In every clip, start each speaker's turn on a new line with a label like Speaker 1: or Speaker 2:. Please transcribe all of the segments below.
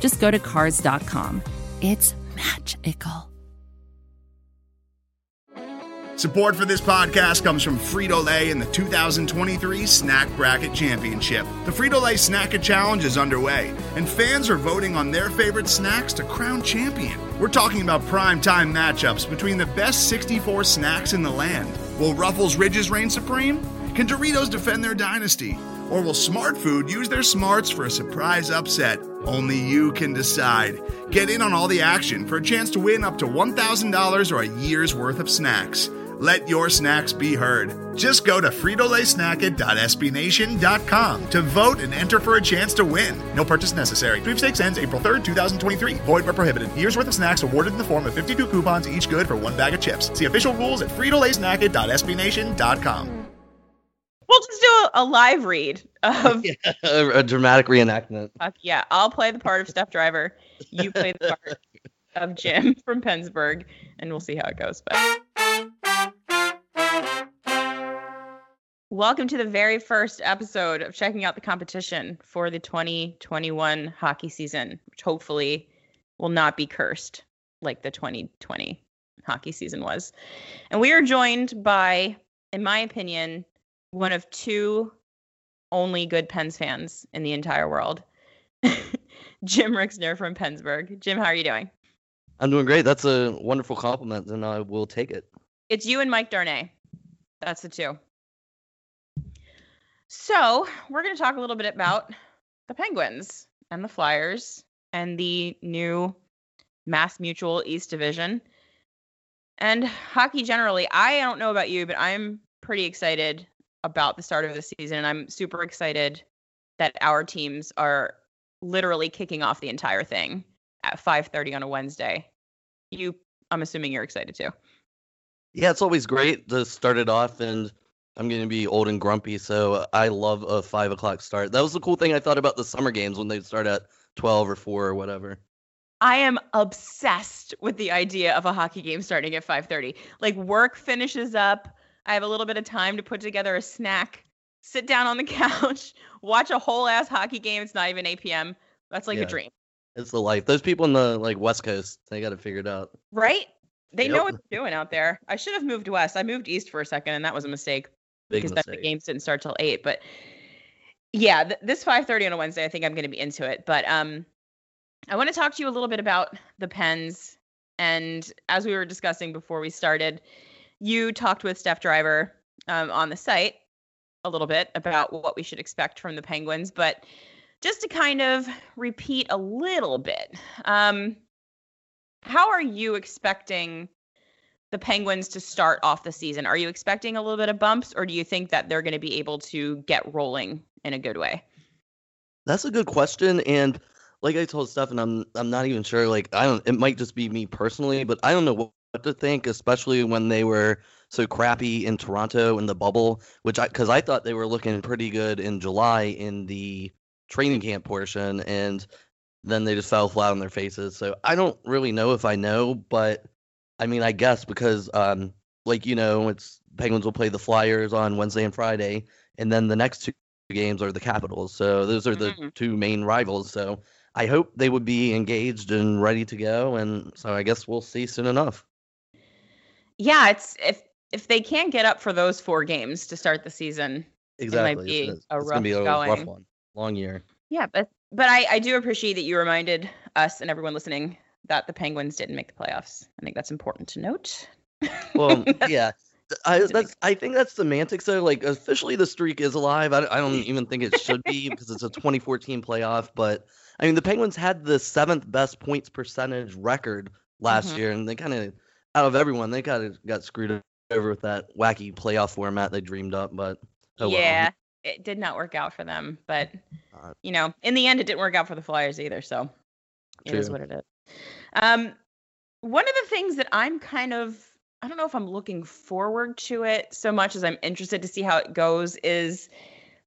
Speaker 1: just go to Cars.com. It's magical.
Speaker 2: Support for this podcast comes from Frito Lay and the 2023 Snack Bracket Championship. The Frito Lay Snack Challenge is underway, and fans are voting on their favorite snacks to crown champion. We're talking about prime time matchups between the best 64 snacks in the land. Will Ruffles Ridges reign supreme? Can Doritos defend their dynasty? Or will Smart Food use their smarts for a surprise upset? Only you can decide. Get in on all the action for a chance to win up to $1,000 or a year's worth of snacks. Let your snacks be heard. Just go to fritolaysnacket.sbnation.com to vote and enter for a chance to win. No purchase necessary. Sweepstakes ends April 3rd, 2023. Void where prohibited. Year's worth of snacks awarded in the form of 52 coupons, each good for one bag of chips. See official rules at fritolaysnacket.sbnation.com.
Speaker 3: We'll just do a, a live read of
Speaker 4: yeah, a, dramatic reenactment.
Speaker 3: Fuck yeah, I'll play the part of Steph Driver. You play the part of Jim from Pensburgh, and we'll see how it goes. But welcome to the very first episode of checking out the competition for the 2021 hockey season, which hopefully will not be cursed like the 2020 hockey season was. And we are joined by, in my opinion, one of two only good Pens fans in the entire world. Jim Rixner from Pensburgh. Jim, how are you doing?
Speaker 4: I'm doing great. That's a wonderful compliment, and I will take it.
Speaker 3: It's you and Mike Darnay. That's the two. So, we're going to talk a little bit about the Penguins and the Flyers and the new Mass Mutual East Division and hockey generally. I don't know about you, but I'm pretty excited about the start of the season, and I'm super excited that our teams are literally kicking off the entire thing at 5:30 on a Wednesday. You, I'm assuming you're excited too.
Speaker 4: Yeah, it's always great to start it off, and I'm going to be old and grumpy, so I love a five o'clock start. That was the cool thing I thought about the summer games when they start at 12 or 4 or whatever.
Speaker 3: I am obsessed with the idea of a hockey game starting at 5:30. Like work finishes up, I have a little bit of time to put together a snack, sit down on the couch, watch a whole ass hockey game. It's not even 8 p.m. That's like
Speaker 4: Yeah.
Speaker 3: a dream,
Speaker 4: It's the life. Those people in the like West Coast, they got it figured out.
Speaker 3: right? They know
Speaker 4: Yep.
Speaker 3: what they're doing out there. I should have moved west. I moved east for a second, and that was a mistake
Speaker 4: Big
Speaker 3: because
Speaker 4: mistake.
Speaker 3: the games didn't start till eight. But yeah, th- this 5:30 on a Wednesday, I think I'm going to be into it. But um, I want to talk to you a little bit about the Pens. And as we were discussing before we started, you talked with Steph Driver um, on the site a little bit about what we should expect from the Penguins. But just to kind of repeat a little bit, um, how are you expecting the Penguins to start off the season? Are you expecting a little bit of bumps, or do you think that they're going to be able to get rolling in a good way?
Speaker 4: That's a good question, and like I told Stefan, I'm I'm not even sure. Like I don't. It might just be me personally, but I don't know what, what to think, especially when they were so crappy in Toronto in the bubble, which I because I thought they were looking pretty good in July in the training camp portion, and then they just fell flat on their faces. So I don't really know if I know, but I mean I guess because um like you know it's Penguins will play the Flyers on Wednesday and Friday, and then the next two games are the Capitals. So those are the
Speaker 3: Mhm.
Speaker 4: two main rivals. So I hope they would be engaged and ready to go. And so I guess we'll see soon enough.
Speaker 3: Yeah, it's if if they can't get up for those four games to start the season,
Speaker 4: Exactly.
Speaker 3: be
Speaker 4: it's,
Speaker 3: a
Speaker 4: it's gonna be
Speaker 3: rough
Speaker 4: a rough one. Long year.
Speaker 3: yeah, but but I I do appreciate that you reminded us and everyone listening that the Penguins didn't make the playoffs. I think that's important to note.
Speaker 4: Well, yeah. I
Speaker 3: That's a big-
Speaker 4: that's I think that's semantics though. Like officially the streak is alive. I, I don't even think it should be because it's a 2014 playoff. But I mean the Penguins had the seventh best points percentage record last
Speaker 3: Mhm.
Speaker 4: year, and they kind of out of everyone they kind of got screwed over with that wacky playoff format they dreamed up. But oh well.
Speaker 3: yeah, it did not work out for them, but
Speaker 4: Uh,
Speaker 3: you know, in the end, it didn't work out for the Flyers either. So It is what it is. Um, one of the things that I'm kind of I don't know if I'm looking forward to it so much as I'm interested to see how it goes is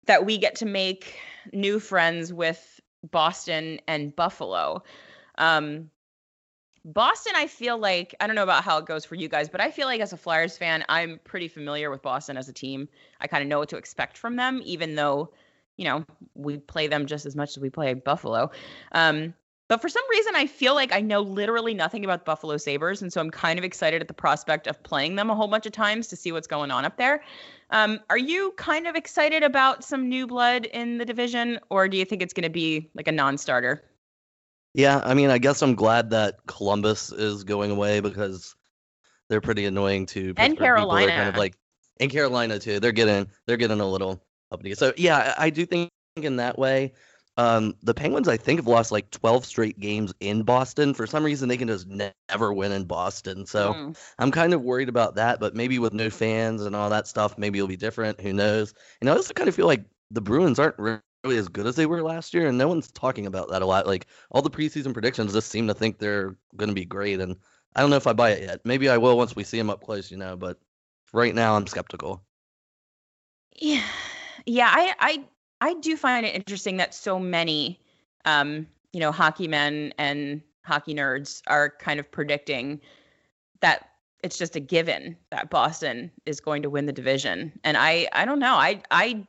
Speaker 3: that we get to make new friends with Boston and Buffalo. Um, Boston, I feel like I don't know about how it goes for you guys, but I feel like as a Flyers fan, I'm pretty familiar with Boston as a team. I kind of know what to expect from them, even though, you know, we play them just as much as we play Buffalo. Um, but for some reason, I feel like I know literally nothing about Buffalo Sabres. And so I'm kind of excited at the prospect of playing them a whole bunch of times to see what's going on up there. Um, are you kind of excited about some new blood in the division, or do you think it's going to be like a non starter?
Speaker 4: Yeah, I mean, I guess I'm glad that Columbus is going away because they're pretty annoying to Pittsburgh people. They're kind of like, and Carolina too. They're getting they're getting a little uppity. So yeah, I I do think in that way. Um, the Penguins, I think, have lost like 12 straight games in Boston. For some reason, they can just ne- never win in Boston. So
Speaker 3: Mm.
Speaker 4: I'm kind of worried about that. But maybe with no fans and all that stuff, maybe it'll be different. Who knows? And I also kind of feel like the Bruins aren't re- really as good as they were last year, and no one's talking about that a lot. Like all the preseason predictions just seem to think they're going to be great, and I don't know if I buy it yet. Maybe I will once we see them up close, you know. But right now, I'm skeptical.
Speaker 3: Yeah, yeah, I I I do find it interesting that so many, um, you know, hockey men and hockey nerds are kind of predicting that it's just a given that Boston is going to win the division. And I I don't know. I I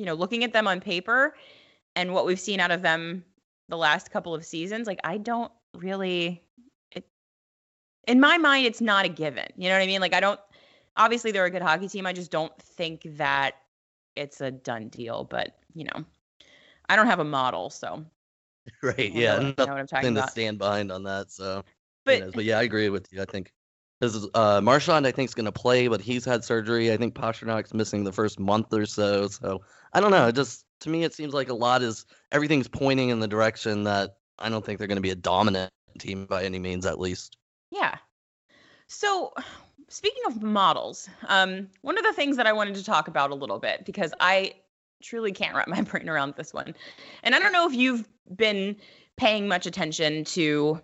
Speaker 3: you know, looking at them on paper and what we've seen out of them the last couple of seasons, like I don't really it in my mind it's not a given. You know what I mean? Like I don't obviously they're a good hockey team. I just don't think that it's a done deal, but you know, I don't have a model, so
Speaker 4: right?
Speaker 3: Know
Speaker 4: Yeah,
Speaker 3: I know what I'm talking
Speaker 4: to
Speaker 3: about.
Speaker 4: stand behind on that. So,
Speaker 3: But
Speaker 4: but yeah, I agree with you. I think because uh, Marchand, I think is going to play, but he's had surgery. I think Pastrnak's missing the first month or so. So I don't know. It just to me, it seems like a lot is everything's pointing in the direction that I don't think they're going to be a dominant team by any means, at least.
Speaker 3: Yeah. So, speaking of models, um, one of the things that I wanted to talk about a little bit because I truly can't wrap my brain around this one, and I don't know if you've been paying much attention to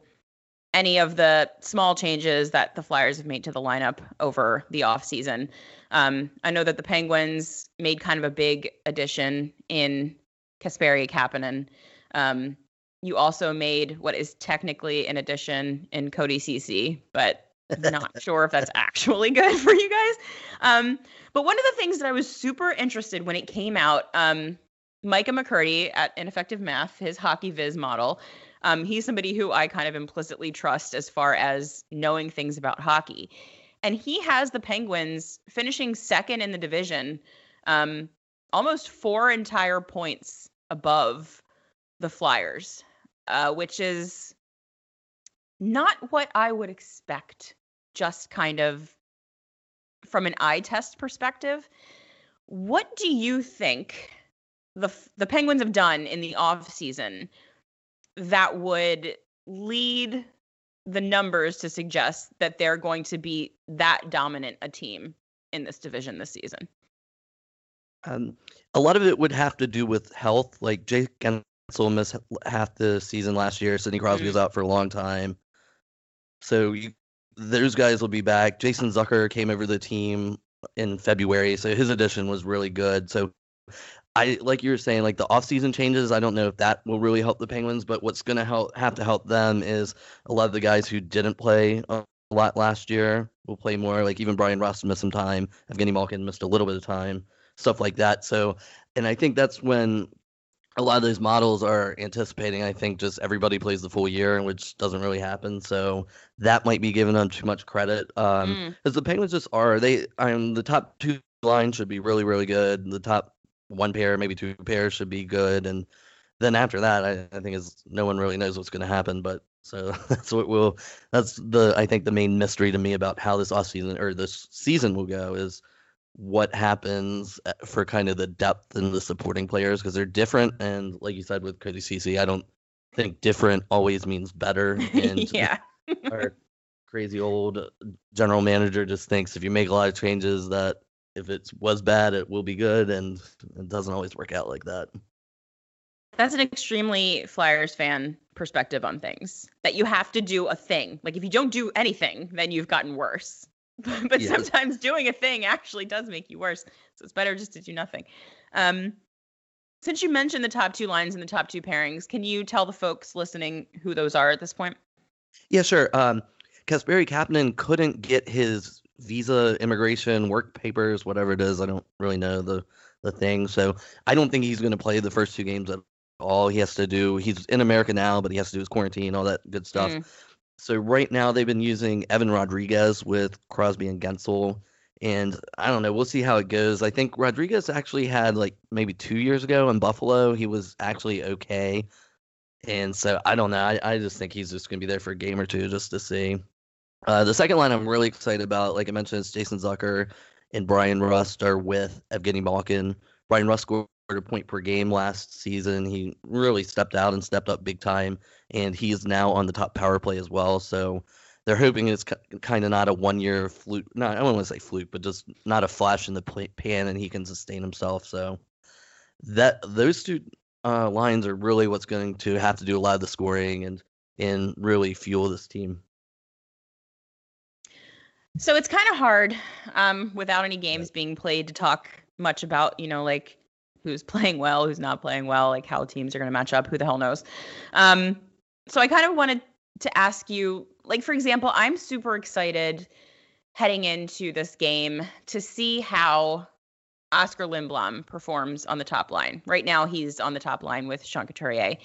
Speaker 3: any of the small changes that the Flyers have made to the lineup over the offseason. Um, I know that the Penguins made kind of a big addition in Kasperi Kapanen. Um, you also made what is technically an addition in Cody Ceci, but not sure if that's actually good for you guys. Um, but one of the things that I was super interested when it came out, um, Micah McCurdy at Ineffective Math, his HockeyViz model, um, he's somebody who I kind of implicitly trust as far as knowing things about hockey. And he has the Penguins finishing second in the division, um, almost four entire points above the Flyers, uh, which is not what I would expect, just kind of from an eye test perspective. What do you think the the Penguins have done in the off season that would lead the numbers to suggest that they're going to be that dominant a team in this division this season?
Speaker 4: Um, a lot of it would have to do with health. Like Jake Guentzel missed half the season last year. Sidney Crosby
Speaker 3: Mhm.
Speaker 4: was out for a long time. So you, those guys will be back. Jason Zucker came over the team in February, so his addition was really good. So I like you were saying, like the offseason changes. I don't know if that will really help the Penguins, but what's going to help have to help them is a lot of the guys who didn't play a lot last year will play more. Like even Bryan Rust missed some time. Evgeny Malkin missed a little bit of time stuff like that. So, and I think that's when a lot of those models are anticipating. I think just everybody plays the full year, which doesn't really happen. So that might be giving them too much credit. Um,
Speaker 3: Mm.
Speaker 4: because the Penguins just are they. Um, the top two lines should be really, really good. The top one pair, maybe two pairs, should be good, and then after that, I, I think is no one really knows what's going to happen. But so that's what will. That's the I think the main mystery to me about how this offseason or this season will go is what happens uh, for kind of the depth and the supporting players because they're different. And like you said with Cody Ceci, I don't think different always means better. And
Speaker 3: yeah.
Speaker 4: our crazy old general manager just thinks if you make a lot of changes that if it was bad, it will be good, and it doesn't always work out like that.
Speaker 3: That's an extremely Flyers fan perspective on things. That you have to do a thing. Like if you don't do anything, then you've gotten worse. but sometimes doing a thing actually does make you worse. So it's better just to do nothing. Um, since you mentioned the top two lines and the top two pairings, can you tell the folks listening who those are at this point?
Speaker 4: Yeah, sure. Um, Kasperi Kapanen couldn't get his visa, immigration, work papers, whatever it is. I don't really know the the thing, so I don't think he's going to play the first two games at all. He has to do. He's in America now, but he has to do his quarantine, all that good stuff.
Speaker 3: Mm.
Speaker 4: So right now they've been using Evan Rodrigues with Crosby and Guentzel. And I don't know, we'll see how it goes. I think Rodriguez actually had like maybe two years ago in Buffalo. He was actually okay. And so I don't know. I, I just think he's just gonna be there for a game or two just to see. Uh, the second line I'm really excited about, like I mentioned, is Jason Zucker and Bryan Rust are with Evgeny Malkin. Bryan Rust scored a point per game last season. He really stepped out and stepped up big time and he is now on the top power play as well. So they're hoping it's kind of not a one year fluke. Not I don't want to say fluke, but just not a flash in the pan, and he can sustain himself. So that those two uh, lines are really what's going to have to do a lot of the scoring and and really fuel this team.
Speaker 3: So it's kind of hard um, without any games being played to talk much about, you know, like who's playing well, who's not playing well, like how teams are going to match up. Who the hell knows? Um, so I kind of wanted to ask you, like, for example, I'm super excited heading into this game to see how Oskar Lindblom performs on the top line. Right now, he's on the top line with Sean Couturier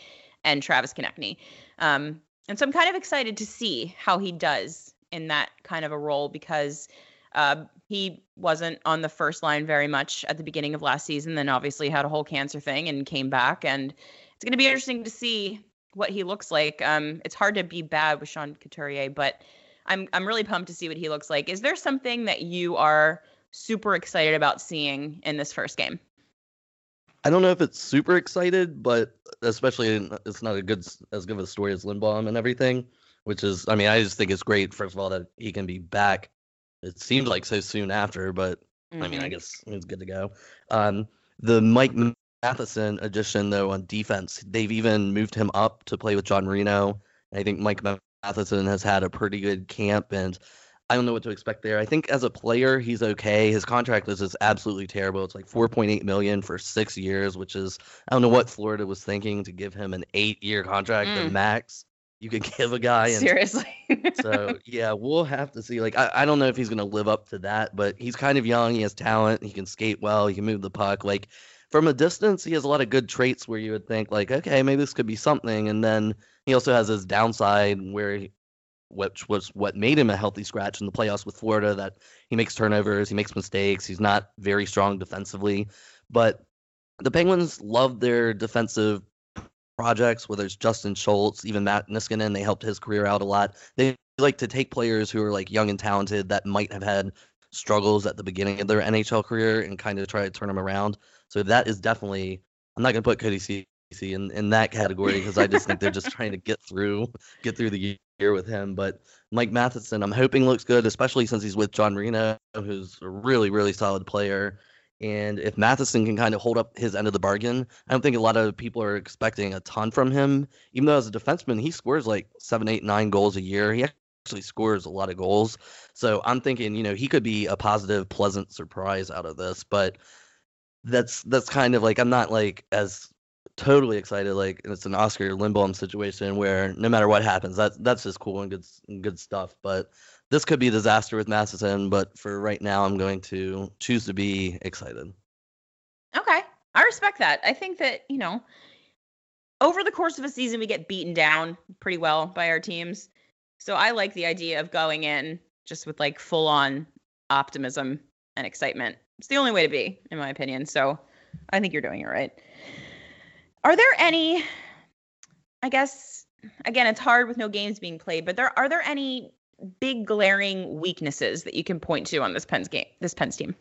Speaker 3: and Travis Konecny. Um, and so I'm kind of excited to see how he does in that kind of a role because uh, he wasn't on the first line very much at the beginning of last season. Then obviously had a whole cancer thing and came back. And it's going to be interesting to see what he looks like. Um, it's hard to be bad with Sean Couturier, but I'm I'm really pumped to see what he looks like. Is there something that you are super excited about seeing in this first game?
Speaker 4: I don't know if it's super excited, but especially in- it's not a good as good of a story as Lindblom and everything. Which is, I mean, I just think it's great. First of all, that he can be back. It seems like so soon after, but I mean, I
Speaker 3: Mhm.
Speaker 4: guess it's good to go. Um, the Mike Matheson addition, though, on defense, they've even moved him up to play with John Marino. I think Mike Matheson has had a pretty good camp, and I don't know what to expect there. I think as a player, he's okay. His contract is just absolutely terrible. It's like 4.8 million for six years, which is I don't know what Florida was thinking to give him an eight-year contract,
Speaker 3: Mm.
Speaker 4: max you could give a guy. And
Speaker 3: Seriously.
Speaker 4: so yeah, we'll have to see. Like I, I don't know if he's gonna live up to that, but he's kind of young. He has talent. He can skate well. He can move the puck. Like from a distance, he has a lot of good traits where you would think like, okay, maybe this could be something. And then he also has his downside where he, which was what made him a healthy scratch in the playoffs with Florida. That he makes turnovers, he makes mistakes. He's not very strong defensively, but the Penguins love their defensive projects, whether it's Justin Schultz, even Matt Niskanen, they helped his career out a lot. They like to take players who are like young and talented that might have had struggles at the beginning of their NHL career and kind of try to turn them around. So that is definitely I'm not gonna put Cody Ceci in, in that category because I just think they're just trying to get through get through the year with him. But Mike Matheson, I'm hoping looks good, especially since he's with John Marino, who's a really, really solid player. And if Matheson can kind of hold up his end of the bargain, I don't think a lot of people are expecting a ton from him. Even though as a defenseman, he scores like seven, eight, nine goals a year. He actually scores a lot of goals. So I'm thinking, you know, he could be a positive, pleasant surprise out of this. But that's that's kind of like I'm not like as totally excited. Like it's an Oskar Lindblom situation where no matter what happens, that's that's just cool and good good stuff. But this could be a disaster with Matheson. But for right now, I'm going to choose to be excited.
Speaker 3: Okay. I respect that. I think that, you know, over the course of a season, we get beaten down pretty well by our teams. So I like the idea of going in just with like full on optimism and excitement. It's the only way to be, in my opinion. So I think you're doing it right. Are there any, I guess, again, it's hard with no games being played, but there are there any big glaring weaknesses that you can point to on this Pens game, this Pens team?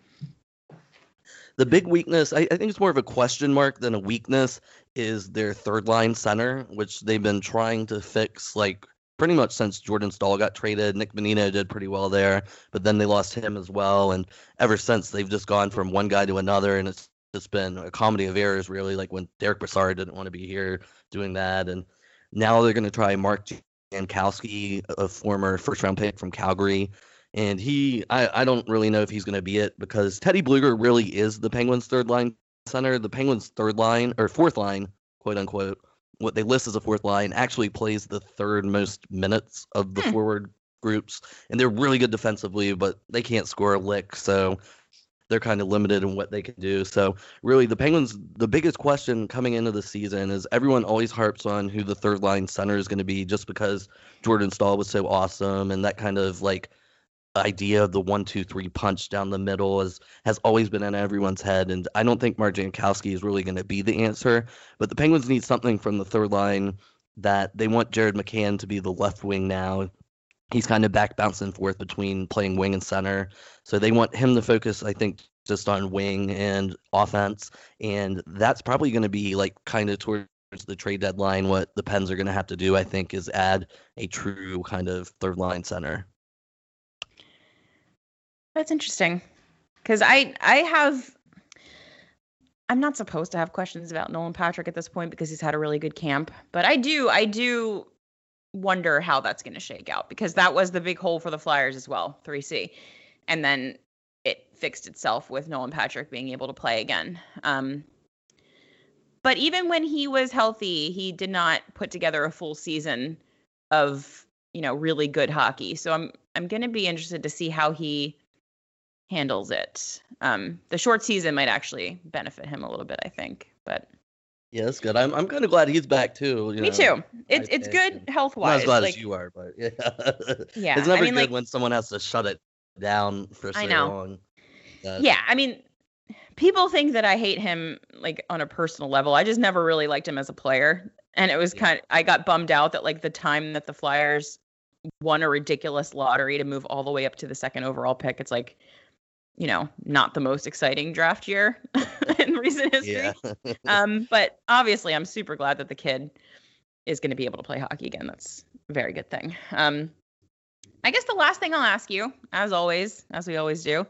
Speaker 4: The big weakness, I, I think it's more of a question mark than a weakness, is their third line center, which they've been trying to fix like pretty much since Jordan Staal got traded. Nick Bonino did pretty well there, but then they lost him as well. And ever since, they've just gone from one guy to another, and it's just been a comedy of errors, really. Like when Derek Brassard didn't want to be here doing that, and now they're going to try Mark Jankowski, a former first round pick from Calgary. And he, I, I don't really know if he's going to be it because Teddy Blueger really is the Penguins' third line center. The Penguins' third line, or fourth line, quote unquote, what they list as a fourth line, actually plays the third most minutes of the hmm. forward groups. And they're really good defensively, but they can't score a lick. So they're kind of limited in what they can do. So really, the Penguins, the biggest question coming into the season is everyone always harps on who the third line center is going to be, just because Jordan Staal was so awesome and that kind of like idea of the one two three punch down the middle is has always been in everyone's head and i don't think mark jankowski is really going to be the answer but the penguins need something from the third line that they want jared mccann to be the left wing now he's kind of back bouncing forth between playing wing and center. So they want him to focus, I think, just on wing and offense. And that's probably going to be like kind of towards the trade deadline. What the Pens are going to have to do, I think, is add a true kind of third line center.
Speaker 3: That's interesting. Because I I have I'm not supposed to have questions about Nolan Patrick at this point because he's had a really good camp, but I do I do wonder how that's going to shake out because that was the big hole for the Flyers as well, 3C. And then it fixed itself with Nolan Patrick being able to play again. Um, but even when he was healthy, he did not put together a full season of, you know, really good hockey. So I'm I'm going to be interested to see how he handles it. Um, the short season might actually benefit him a little bit, I think. But
Speaker 4: yeah, that's good. I'm I'm kind of glad he's back too.
Speaker 3: Me know, too. It's it's good health wise.
Speaker 4: Not as glad like, as you are, but yeah.
Speaker 3: yeah.
Speaker 4: It's never
Speaker 3: I mean,
Speaker 4: good
Speaker 3: like,
Speaker 4: when someone has to shut it down for so
Speaker 3: I know.
Speaker 4: long.
Speaker 3: yeah, I mean, people think that I hate him like on a personal level. I just never really liked him as a player, and it was yeah. kind of I got bummed out that like the time that the Flyers won a ridiculous lottery to move all the way up to the second overall pick, it's like you know, not the most exciting draft year in recent history. Yeah. um, but obviously, I'm super glad that the kid is going to be able to play hockey again. That's a very good thing. Um, I guess the last thing I'll ask you, as always, as we always do,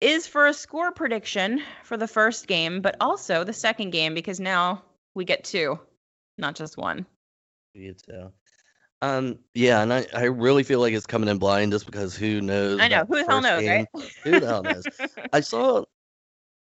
Speaker 3: is for a score prediction for the first game, but also the second game, because now we get two, not just one.
Speaker 4: You too. Um, yeah, and I, I really feel like it's coming in blind just because who knows?
Speaker 3: I know. Who the hell knows, game.
Speaker 4: right? who the hell knows? I saw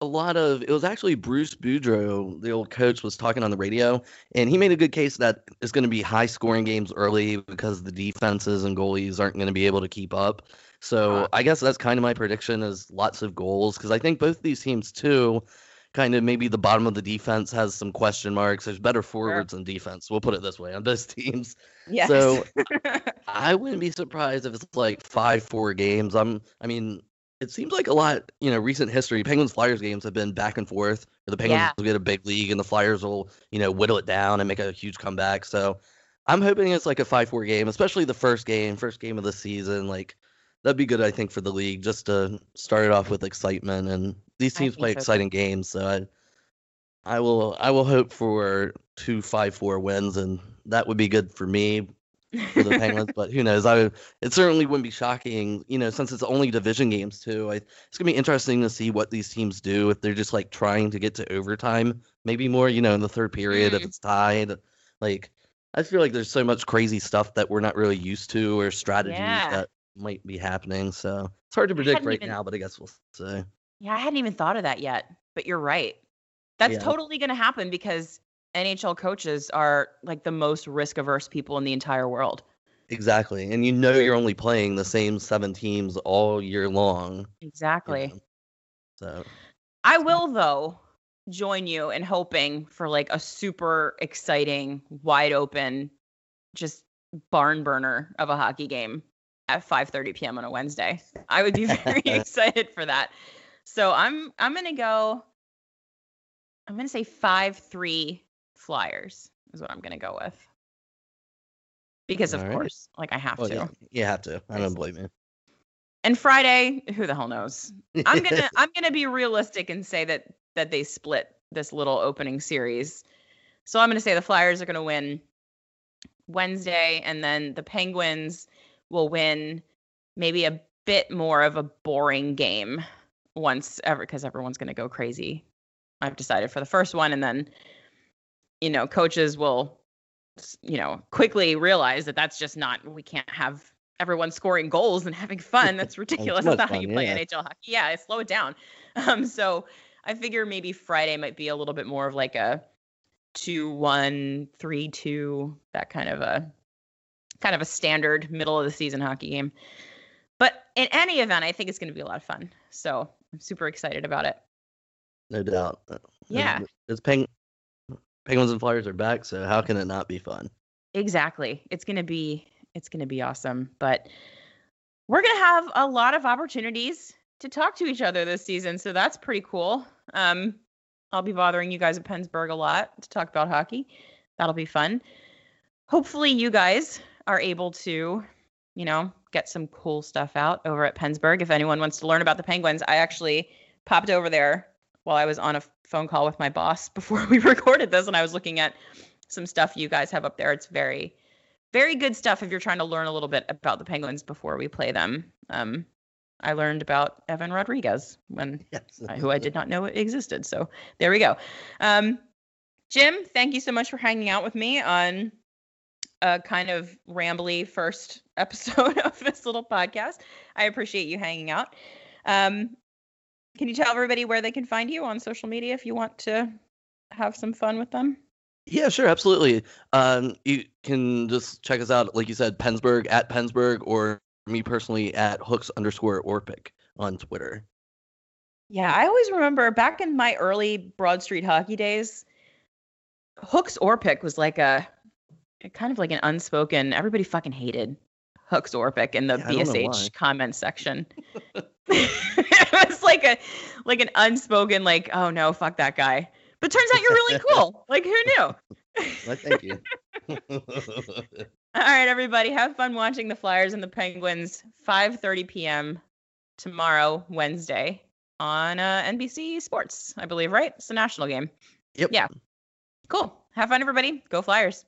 Speaker 4: a lot of it was actually Bruce Boudreau, the old coach, was talking on the radio, and he made a good case that it's going to be high scoring games early because the defenses and goalies aren't going to be able to keep up. So uh, I guess that's kind of my prediction is lots of goals because I think both these teams too kind of maybe the bottom of the defense has some question marks. There's better forwards sure. than defense. We'll put it this way on both teams.
Speaker 3: Yes.
Speaker 4: So I wouldn't be surprised if it's like five four games. I'm I mean, it seems like a lot, you know, recent history. Penguins Flyers games have been back and forth. Or the Penguins yeah. will get a big league and the Flyers will, you know, whittle it down and make a huge comeback. So I'm hoping it's like a five four game, especially the first game, first game of the season. Like that'd be good, I think, for the league just to start it off with excitement. And these teams play so exciting too. games, so I, I will, I will hope for two five four wins, and that would be good for me for the Penguins. but who knows? I it certainly wouldn't be shocking, you know, since it's only division games too. I, it's gonna be interesting to see what these teams do if they're just like trying to get to overtime, maybe more, you know, in the third period mm. if it's tied. Like I feel like there's so much crazy stuff that we're not really used to or strategies yeah. that might be happening. So it's hard to predict right even, now, but I guess we'll see.
Speaker 3: Yeah, I hadn't even thought of that yet, but you're right. That's yeah. totally going to happen because NHL coaches are like the most risk averse people in the entire world.
Speaker 4: Exactly. And you know you're only playing the same seven teams all year long.
Speaker 3: Exactly.
Speaker 4: You know? So
Speaker 3: I will though join you in hoping for like a super exciting, wide open, just barn burner of a hockey game at 5:30 p.m. on a Wednesday. I would be very excited for that. So I'm I'm gonna go. I'm gonna say 5-3 Flyers is what I'm gonna go with. Because of right. course, like I have well, to.
Speaker 4: Yeah, you have to. I don't blame you.
Speaker 3: And Friday, who the hell knows? I'm gonna I'm gonna be realistic and say that that they split this little opening series. So I'm gonna say the Flyers are gonna win Wednesday, and then the Penguins will win maybe a bit more of a boring game once ever because everyone's going to go crazy I've decided for the first one, and then you know coaches will you know quickly realize that that's just not we can't have everyone scoring goals and having fun. That's ridiculous. That's not how you play yeah. NHL hockey. Yeah, slow it down. Um, so I figure maybe Friday might be a little bit more of like a two one three two that kind of a kind of a standard middle of the season hockey game. But in any event, I think it's going to be a lot of fun. So I'm super excited about it.
Speaker 4: No doubt.
Speaker 3: Yeah.
Speaker 4: It's Peng- Penguins and Flyers are back, so how can it not be fun?
Speaker 3: Exactly. It's going to be it's to be awesome. But we're going to have a lot of opportunities to talk to each other this season, so that's pretty cool. Um, I'll be bothering you guys at Pensburgh a lot to talk about hockey. That'll be fun. Hopefully, you guys are able to, you know, get some cool stuff out over at Pensburgh. If anyone wants to learn about the Penguins, I actually popped over there while I was on a phone call with my boss before we recorded this, and I was looking at some stuff you guys have up there. It's very, very good stuff if you're trying to learn a little bit about the Penguins before we play them. Um, I learned about Evan Rodrigues when yes. who I did not know existed. So there we go. Um, Jim, thank you so much for hanging out with me on a kind of rambly first episode of this little podcast. I appreciate you hanging out. Um, can you tell everybody where they can find you on social media if you want to have some fun with them?
Speaker 4: Yeah, sure, absolutely. Um, you can just check us out, like you said, Pensburgh at Pensburgh, or me personally at hooks underscore orpik on Twitter.
Speaker 3: Yeah, I always remember back in my early Broad Street hockey days, hooks orpik was like a kind of like an unspoken. Everybody fucking hated hooks orpik in the yeah, BSH comment section. it was like a like an unspoken like, oh no, fuck that guy. But turns out you're really cool. like who knew?
Speaker 4: well, thank you.
Speaker 3: All right, everybody, have fun watching the Flyers and the Penguins. 5:30 p.m. tomorrow, Wednesday, on uh, NBC Sports, I believe. Right? It's the national game.
Speaker 4: Yep.
Speaker 3: Yeah. Cool. Have fun, everybody. Go Flyers.